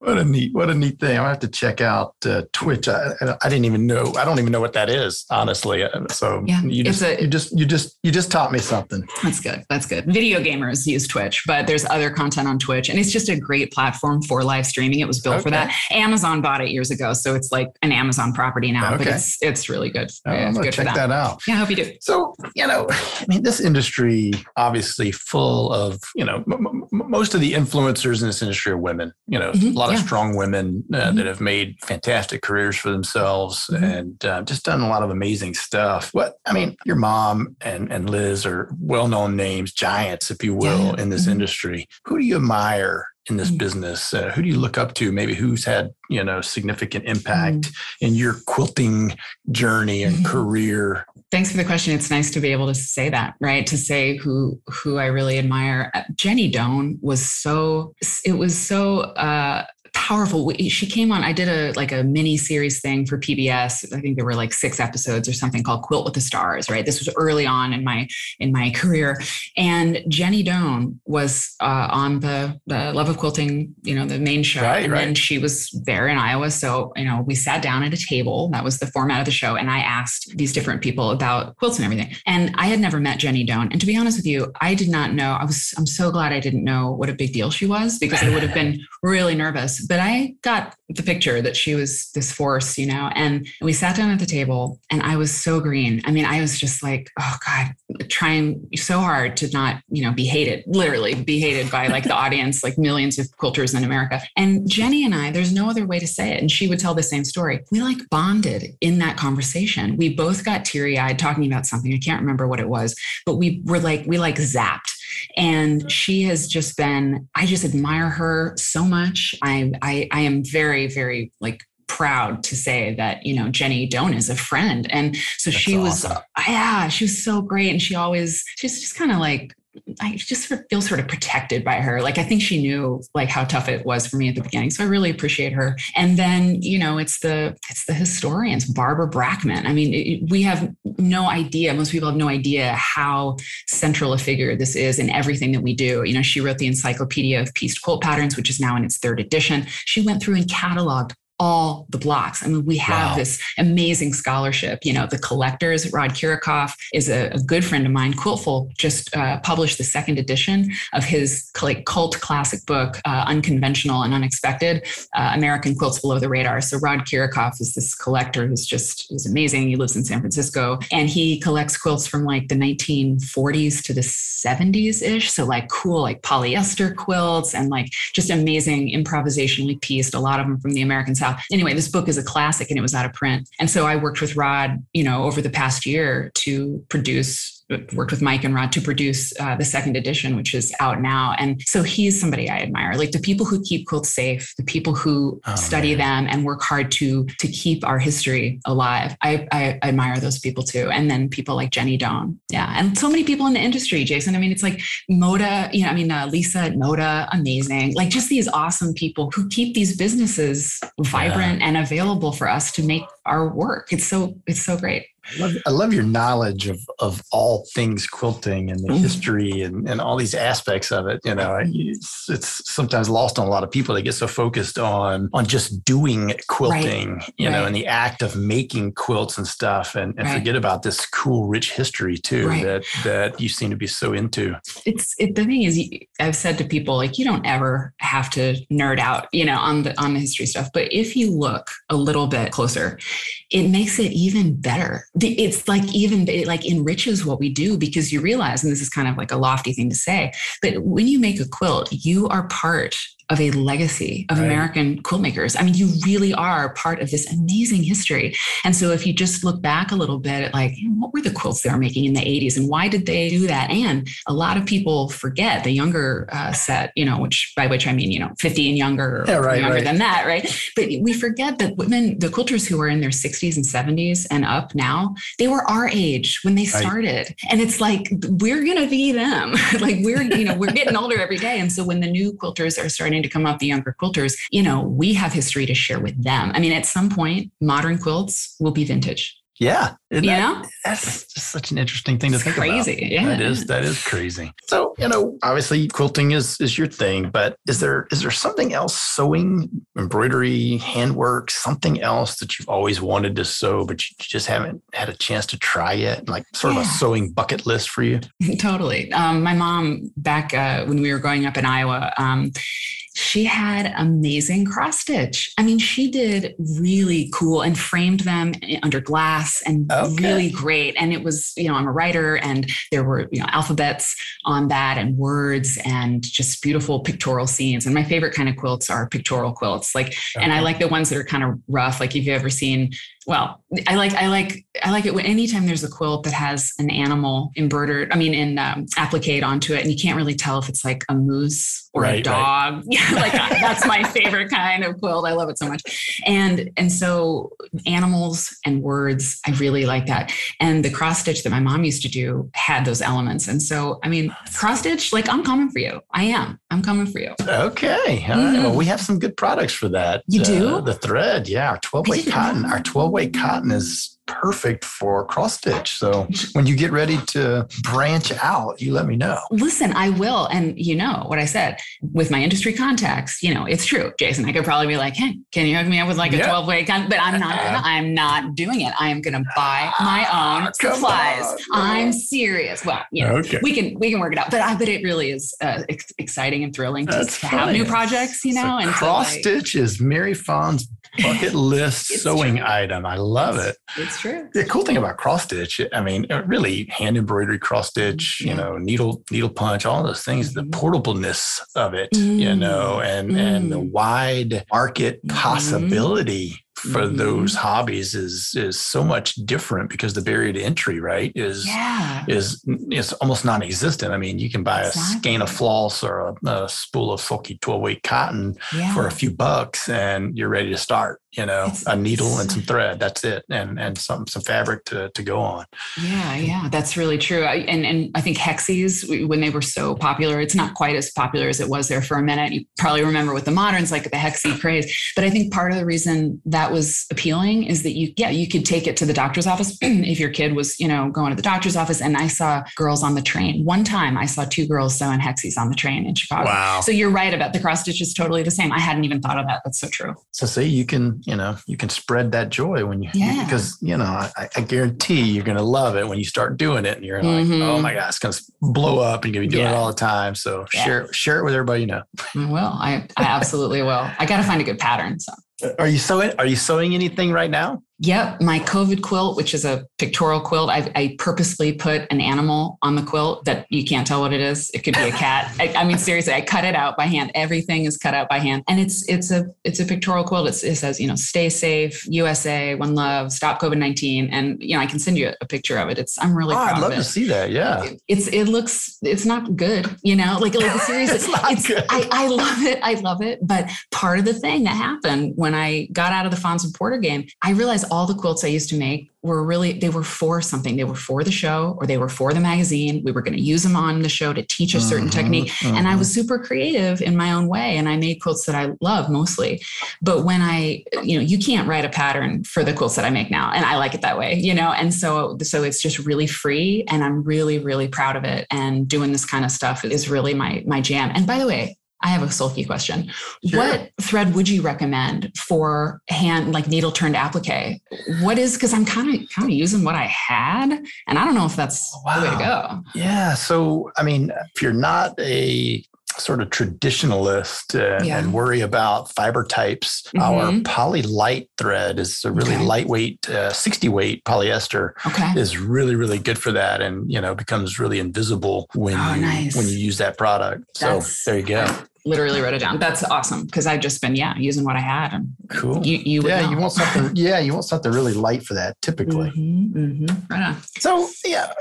What a neat, what a neat thing. I have to check out uh, Twitch. I, I, didn't even know. I don't even know what that is, honestly. Uh, so yeah, you just, a, you just, you just, you just taught me something. That's good. That's good. Video gamers use Twitch, but there's other content on Twitch, and it's just a great platform for live streaming. It was built okay. for that. Amazon bought it years ago, so it's like an Amazon property now. Okay. But it's it's really good. Oh, yeah, I'm gonna check that. that out. Yeah, I hope you do. So you know, I mean, this industry obviously full of you know, m- m- most of the influencers in this industry are women. You know, mm-hmm. Lot yeah. of strong women uh, mm-hmm. that have made fantastic careers for themselves mm-hmm. and uh, just done a lot of amazing stuff. What I mean, your mom and, and Liz are well known names, giants, if you will, yeah. in this mm-hmm. industry. Who do you admire in this mm-hmm. business? Uh, who do you look up to? Maybe who's had you know significant impact mm-hmm. in your quilting journey and mm-hmm. career? Thanks for the question. It's nice to be able to say that, right? To say who who I really admire. Uh, Jenny Doan was so. It was so. Uh, powerful. She came on. I did a like a mini series thing for PBS. I think there were like six episodes or something called Quilt with the Stars. Right. This was early on in my in my career, and Jenny Doan was uh, on the the Love of Quilting. You know, the main show, right, and right. then she was there in Iowa. So you know, we sat down at a table. That was the format of the show, and I asked these different people about quilts and everything. And I had never met Jenny Doan, and to be honest with you, I did not know. I was. I'm so glad I didn't know what a big deal she was because I would have been really nervous. But I got the picture that she was this force, you know, and we sat down at the table and I was so green. I mean, I was just like, oh God, trying so hard to not, you know, be hated, literally be hated by like the audience, like millions of quilters in America. And Jenny and I, there's no other way to say it. And she would tell the same story. We like bonded in that conversation. We both got teary eyed talking about something. I can't remember what it was, but we were like, we like zapped and she has just been i just admire her so much. I i, I am very very like proud to say that you know jenny doan is a friend. And so That's she was awesome. yeah she was so great. And she always she's just kind of like I just feel sort of protected by her. Like I think she knew like how tough it was for me at the beginning. So I really appreciate her. And then, you know, it's the it's the historians, Barbara Brackman. I mean, it, we have no idea. Most people have no idea how central a figure this is in everything that we do. You know, she wrote the Encyclopedia of Pieced Quilt Patterns, which is now in its third edition. She went through and cataloged all the blocks. I mean, we have Wow. this amazing scholarship. You know, the collectors, Rod Kiracofe is a, a good friend of mine. Quiltfolk just uh, published the second edition of his like cult classic book, uh, Unconventional and Unexpected, uh, American Quilts Below the Radar. So Rod Kiracofe is this collector who's just is amazing. He lives in San Francisco and he collects quilts from like the 1940s to the 70s ish. So like cool, like polyester quilts and like just amazing improvisationally pieced, a lot of them from the American South. Anyway, this book is a classic and it was out of print. And so I worked with Rod, you know, over the past year to produce worked with Mike and Rod to produce uh, the second edition, which is out now. And so he's somebody I admire. Like the people who keep quilts safe, the people who Oh, study them and work hard to to keep our history alive. I, I admire those people too. And then people like Jenny Doan, yeah, and so many people in the industry. Jason, I mean, it's like Moda. You know, I mean, uh, Lisa at Moda, amazing. Like just these awesome people who keep these businesses vibrant and available for us to make our work. It's so it's so great. I love, I love your knowledge of, of all things quilting and the history and, and all these aspects of it. You know, it's, it's sometimes lost on a lot of people. They get so focused on on just doing quilting, you know, Right. and the act of making quilts and stuff, and, and Right. forget about this cool, rich history too Right. that that you seem to be so into. it's it, the thing is i've said to people like you don't ever have to nerd out you know on the on the history stuff but if you look a little bit closer it makes it even better It's like even it like enriches what we do because you realize and this is kind of like a lofty thing to say but when you make a quilt you are part of a legacy of Right. American quilt makers. I mean, you really are part of this amazing history. And so if you just look back a little bit at like, what were the quilts they were making in the 80s and why did they do that? And a lot of people forget the younger uh, set, you know, which by which I mean, you know, 50 and younger or Yeah, right, younger right. than that, right? But we forget that women, the quilters who are in their 60s and 70s and up now, they were our age when they started. And it's like, we're going to be them. like we're, you know, we're getting older every day. And so when the new quilters are starting to come up, the younger quilters, you know, we have history to share with them. I mean, at some point, modern quilts will be vintage. Yeah, You know? that's just such an interesting thing to It's think crazy. about. Yeah. That is that is crazy. So you know, obviously, quilting is is your thing, but is there is there something else? Sewing, embroidery, handwork, something else that you've always wanted to sew, but you just haven't had a chance to try yet? Like sort of a sewing bucket list for you. totally. Um, my mom, back uh, when we were growing up in Iowa, um, she had amazing cross stitch. I mean, she did really cool and framed them eh, under glass and Okay. really great. And it was, you know, I'm a writer and there were, you know, alphabets on that and words and just beautiful pictorial scenes. And my favorite kind of quilts are pictorial quilts. Like, and I like the ones that are kind of rough. Like, if you've ever seen well, I like I like I like it when anytime there's a quilt that has an animal embroidered. I mean, in um, applique onto it, and you can't really tell if it's like a moose or right, a dog. Right. Yeah, like that's my favorite kind of quilt. I love it so much. And and so animals and words, I really like that. And the cross stitch that my mom used to do had those elements. And so, I mean, cross stitch, like I'm coming for you. I am. I'm coming for you. Okay. All right. mm-hmm. Well, we have some good products for that. You do? Uh, the thread. Yeah. Our 12 weight cotton. Our 12 weight cotton is perfect for cross stitch. So when you get ready to branch out, you let me know. Listen, I will. And you know what I said with my industry contacts, you know, it's true. Jason, I could probably be like, hey, can you hook me up with like a 12 way con-? But I'm not gonna, I'm not doing it. I am gonna buy my own supplies. On, I'm serious. Well, you know, okay. we can we can work it out. But I but it really is uh, ex- exciting and thrilling to, to have new projects, you know. So and cross stitch like, is Mary Fons's bucket list sewing true. item. I love it. It's true. The cool thing about cross stitch, I mean, uh, really hand embroidery cross stitch, yeah. you know, needle needle punch, all those things, mm-hmm. the portableness of it, mm-hmm. you know, and mm-hmm. and the mm. wide market mm-hmm. possibility for mm-hmm. those hobbies is is so much different because the barrier to entry right is yeah. is is almost non-existent i mean you can buy exactly. a skein of floss or a, a spool of sulky 12 weight cotton yeah. for a few bucks and you're ready to start you know it's, a needle and some thread that's it and and some some fabric to to go on yeah yeah that's really true I, and and i think hexies when they were so popular it's not quite as popular as it was there for a minute you probably remember with the moderns like the hexie craze but i think part of the reason that was appealing is that you yeah you could take it to the doctor's office if your kid was you know going to the doctor's office. And i saw girls on the train. One time i saw two girls sewing hexies on the train in chicago. Wow. So you're right about the cross stitch is totally the same. I hadn't even thought of that. That's so true. So see you can you know you can spread that joy when you yeah. because you know I, I guarantee you're gonna love it when you start doing it and you're like mm-hmm. oh my god it's gonna blow up and you're gonna be doing yeah. it all the time. So yeah. share share it with everybody you know. Well I, I absolutely will. I got to find a good pattern so are you sewing are you sewing anything right now Yep, my COVID quilt, which is a pictorial quilt, I, I, purposely put an animal on the quilt that you can't tell what it is. It could be a cat. I, I, mean, seriously, I cut it out by hand. Everything is cut out by hand, and it's it's a it's a pictorial quilt. It's, it says you know, stay safe, USA, one love, stop COVID nineteen, and you know, I can send you a, picture of it. It's I'm really oh, proud I'd love to see that. Yeah, it, it's it looks it's not good. You know, like like seriously, it's, it's I, I love it. I love it. But part of the thing that happened when I got out of the Fons and Porter game, I realized all the quilts I used to make were really they were for something. They were for the show or they were for the magazine. We were going to use them on the show to teach a certain mm-hmm, technique. Mm-hmm. and i was super creative in my own way and i made quilts that i love mostly. But when i you know you can't write a pattern for the quilts that i make now and i like it that way you know? And so so it's just really free and i'm really really proud of it and doing this kind of stuff is really my my jam. And by the way I have a sulky question. Sure. What thread would you recommend for hand like needle turned applique? What is because I'm kind of kind of using what I had, and I don't know if that's wow. the way to go. Yeah. So I mean, if you're not a sort of traditionalist uh, yeah. and worry about fiber types, mm-hmm. our PolyLite thread is a really okay. lightweight, uh, 60 weight polyester okay. is really, really good for that. And, you know, becomes really invisible when oh, you, nice. when you use that product. That's, so there you go literally wrote it down. That's awesome because I've just been yeah using what I had and cool. You, you yeah know. you want something yeah you want something really light for that typically. Mm-hmm, mm-hmm. Right on. So yeah,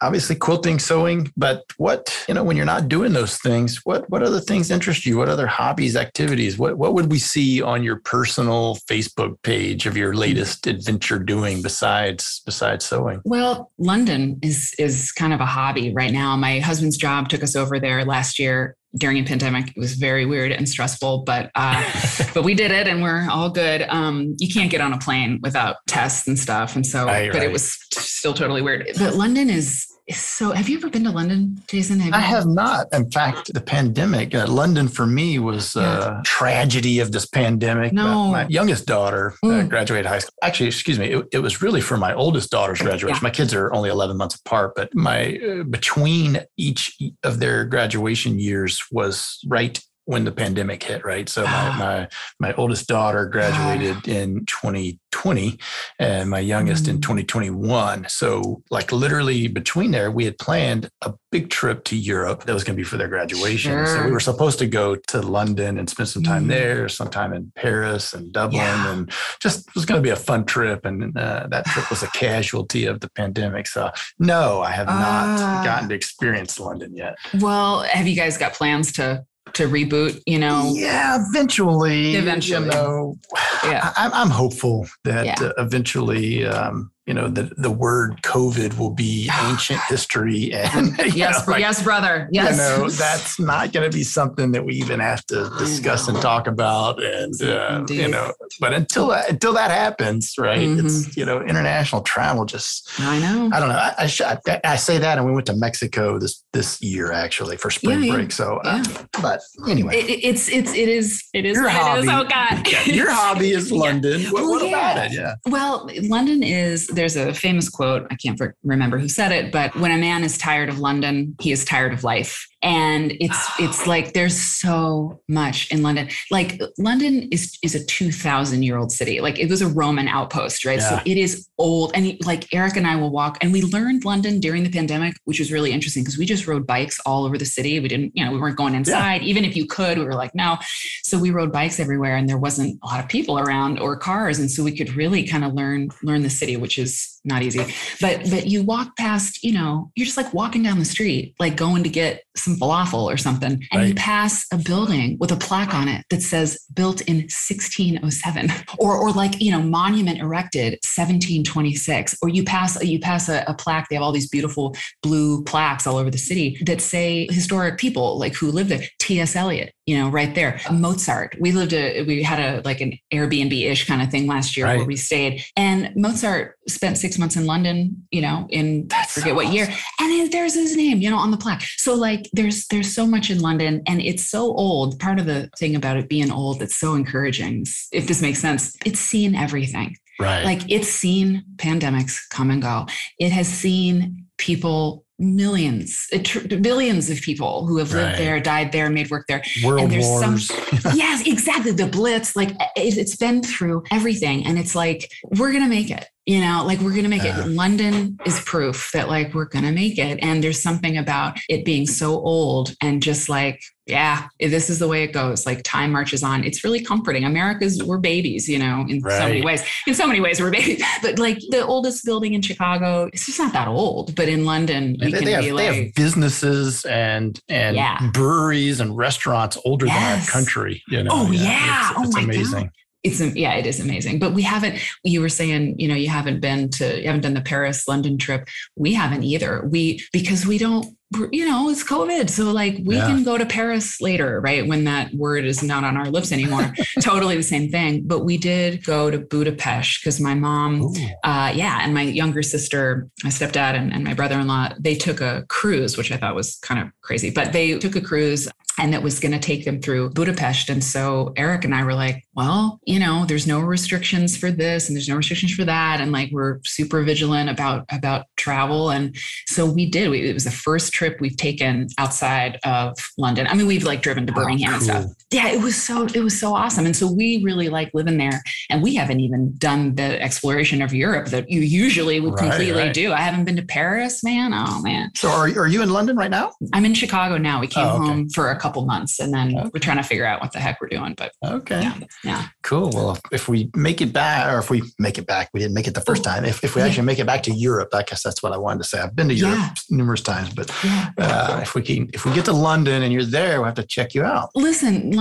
obviously quilting, sewing, but what you know when you're not doing those things, what what other things interest you? What other hobbies, activities? What what would we see on your personal Facebook page of your latest adventure doing besides besides sewing? Well, London is is kind of a hobby right now. My husband's job took us over there last year during a pandemic. It was very weird and stressful, but uh, but we did it and we're all good. Um, you can't get on a plane without tests and stuff, and so right, but right. it was still totally weird. But London is so have you ever been to london jason have I have not in fact the pandemic uh, london for me was yeah. a tragedy of this pandemic no. my youngest daughter uh, mm. uh, graduated high school actually excuse me it, it, was really for my oldest daughter's graduation yeah. my kids are only 11 months apart but my uh, between each of their graduation years was right when the pandemic hit, right? So my oh. my, my oldest daughter graduated God. in 2020 and my youngest mm. in 2021. So like literally between there, we had planned a big trip to Europe that was going to be for their graduation. Sure. So we were supposed to go to London and spend some time mm. there, sometime in Paris and Dublin, yeah. and just it was going to be a fun trip. And uh, that trip was a casualty of the pandemic. So no, I have not uh, gotten to experience London yet. Well, have you guys got plans to to reboot, you know? Yeah, eventually. Eventually. You know, yeah. I, am hopeful that yeah. uh, eventually um, you know the the word COVID will be ancient history, and yes, know, like, yes, brother, yes. You know that's not going to be something that we even have to discuss and talk about, and uh, you know. But until that, until that happens, right? Mm-hmm. It's you know international travel just. I know. I don't know. I, I, I, say that, and we went to Mexico this this year actually for spring yeah, break. Yeah. So, uh, but anyway, it, it's it's it is it is your hobby. Is. Oh God, your hobby is London. What, what about it? Yeah. Well, London is there's a famous quote, I can't remember who said it, but when a man is tired of London, he is tired of life and it's it's like there's so much in london. Like london is is a 2000 year old city. Like it was a roman outpost right? Yeah. so it is old. And like eric and i will walk and we learned london during the pandemic which was really interesting because we just rode bikes all over the city. We didn't you know we weren't going inside. Yeah. even if you could we were like no. So we rode bikes everywhere and there wasn't a lot of people around or cars. And so we could really kind of learn learn the city which is not easy but but you walk past you know you're just like walking down the street like going to get some falafel or something, and right. you pass a building with a plaque on it that says built in 1607, or or like you know monument erected 1726, or you pass you pass a, a plaque. They have all these beautiful blue plaques all over the city that say historic people like who lived there. T.S. Eliot, you know, right there. Mozart. We lived a we had a like an Airbnb ish kind of thing last year right. where we stayed, and Mozart spent six months in London. You know, in That's forget so what awesome. year, and there's his name, you know, on the plaque. So like there's there's so much in London, and it's so old. Part of the thing about it being old that's so encouraging, if this makes sense, it's seen everything. Right. Like it's seen pandemics come and go. It has seen people millions, billions of people who have lived right. there, died there, made work there. World and there's wars. some, yes, exactly. The Blitz, like eh, it, has been through everything, and it's like we're gonna make it. You know, like we're gonna make it. London is proof that like we're gonna make it, and there's something about it being so old and just like yeah, eh, this is the way it goes. Like time marches on. It's really comforting. America's we're babies, you know, in right. so many ways. In so many ways, we're babies. But like the oldest building in Chicago, it's just not that old. But in London, they, can they have, be like they have businesses and and yeah. breweries and restaurants older yes. than our country. You know, oh yeah, yeah. It's, oh it's my amazing. God it's yeah it is amazing but we haven't you were saying you know you haven't been to you haven't done the paris london trip we haven't either we because we don't you know, it's COVID. So like we yeah. can go to Paris later, right? When that word is not on our lips anymore. totally the same thing. But we did go to Budapest because my mom, uh, yeah, and my younger sister, my stepdad and, and my brother-in-law, they took a cruise, which I thought was kind of crazy, but they took a cruise and that was going to take them through Budapest. And so Eric and I were like, well, you know, there's no restrictions for this and there's no restrictions for that. And like we're super vigilant about about travel. And so we did. We, it was the first trip we've taken outside of London. I mean, we've like driven to oh, Birmingham oh, cool. and stuff. Yeah, it was so it was so awesome. And so we really like living there. And we haven't even done the exploration of Europe that you usually would right, completely right. do. I haven't been to Paris, man. Oh man. So are, are you in London right now? I'm in Chicago now. We came oh, okay. home for a couple months and then okay. we're trying to figure out what the heck we're doing. But okay. Yeah. yeah. Cool. Well, if we make it back, or if we make it back, we didn't make it the first time. If, if we actually make it back to Europe, I guess that's what I wanted to say. I've been to Europe yeah. numerous times, but yeah. uh, if we can, if we get to London and you're there, we'll have to check you out. Listen,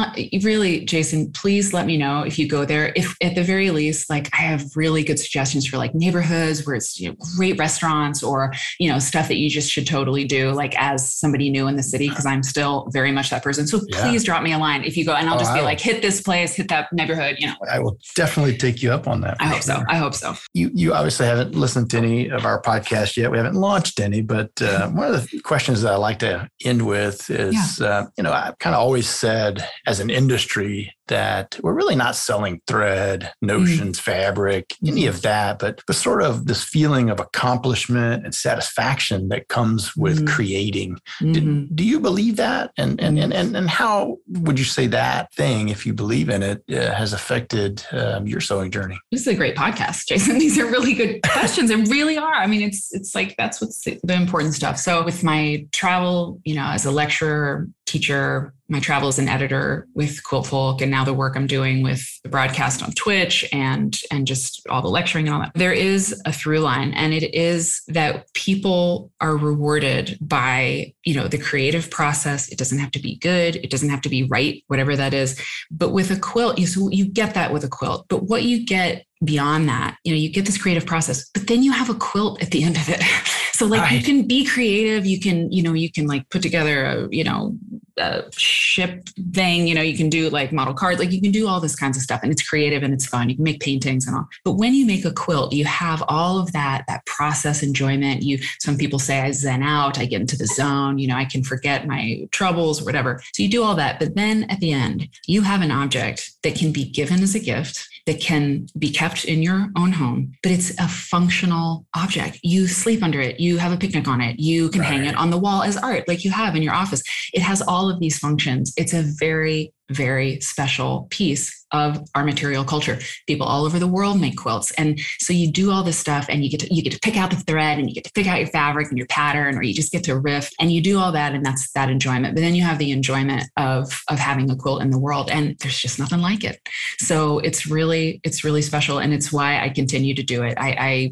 really, Jason, please let me know if you go there. If at the very least, like I have really good suggestions for like neighborhoods where it's you know, great restaurants or you know stuff that you just should totally do, like as somebody new in the city, because I'm still very much that person. So yeah. please drop me a line if you go, and I'll oh, just be like, hit this place, hit that neighborhood. You know, I will definitely take you up on that. I hope sure. so. I hope so. You you obviously haven't listened to any of our podcast yet. We haven't launched any, but uh, one of the questions that I like to end with is, yeah. uh, you know, I've kind of always said as an industry that we're really not selling thread, notions, mm fabric, any of that, but, but sort of this feeling of accomplishment and satisfaction that comes with mm creating. mm Do, do, you believe that? And, and, And, and and how would you say that thing, if you believe in it, uh, has affected um, your sewing journey? This is a great podcast, Jason. These are really good questions. They really are. I mean, it's it's like that's what's the, the important stuff. So with my travel, you know, as a lecturer, teacher, my travel as an editor with Quiltfolk, and now the work I'm doing with the broadcast on Twitch and and just all the lecturing and all that. There is a through line, and it is that people are rewarded by you know the creative process. It doesn't have to be good. It doesn't have to be right, whatever that is. But with a quilt, you so you get that with a quilt. But what you get beyond that, you know, you get this creative process, but then you have a quilt at the end of it. so like right. you can be creative. You can you know you can like put together a you know a ship thing. You know, you can do like model cards, like you can do all this kinds of stuff and it's creative and it's fun. You can make paintings and all. But when you make a quilt, you have all of that, that process enjoyment. You, some people say I zen out, I get into the zone, you know, I can forget my troubles or whatever. So you do all that. But then at the end, you have an object that can be given as a gift that can be kept in your own home, but it's a functional object. You sleep under it, you have a picnic on it, you can right. hang it on the wall as art, like you have in your office. It has all of these functions. It's a very, very special piece of our material culture. People all over the world make quilts. And so you do all this stuff and you get to you get to pick out the thread and you get to pick out your fabric and your pattern, or you just get to riff and you do all that and that's that enjoyment. But then you have the enjoyment of of having a quilt in the world. And there's just nothing like it. So it's really, it's really special. And it's why I continue to do it. I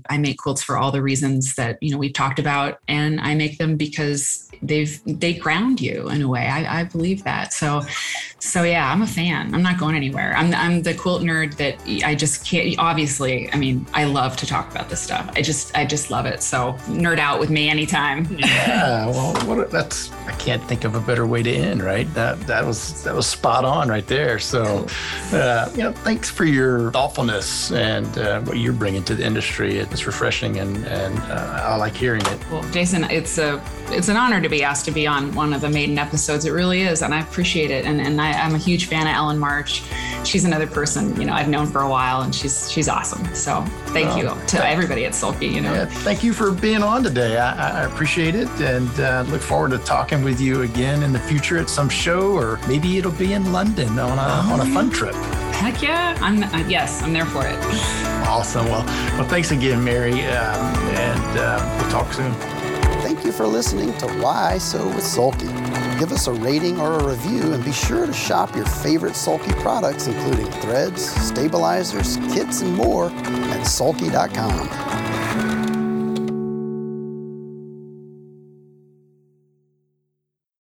I, I make quilts for all the reasons that you know we've talked about. And I make them because they've they ground you in a way. I, I believe that. So so yeah, I'm a fan. I'm not going anywhere. I'm I'm the quilt nerd that I just can't. Obviously, I mean, I love to talk about this stuff. I just I just love it. So nerd out with me anytime. yeah. Well, what that's I can't think of a better way to end. Right. That that was that was spot on right there. So, uh, you know, thanks for your thoughtfulness and uh, what you're bringing to the industry. It's refreshing and and uh, I like hearing it. Well, Jason, it's a it's an honor to be asked to be on one of the maiden episodes. It really is, and I appreciate it. And and I I, am a huge fan of Ellen March. She's another person, you know, I've known for a while and she's she's awesome. So thank you to everybody at Sulky, you know. Yeah, thank you for being on today. I, I appreciate it and uh, look forward to talking with you again in the future at some show or maybe it'll be in London on a, oh, on a fun trip. Heck yeah. I'm uh, yes, I'm there for it. Awesome. Well, well, thanks again, Mary, um, and uh, we'll talk soon. Thank you for listening to Why Sew with Sulky give us a rating or a review, and be sure to shop your favorite Sulky products, including threads, stabilizers, kits, and more at sulky.com.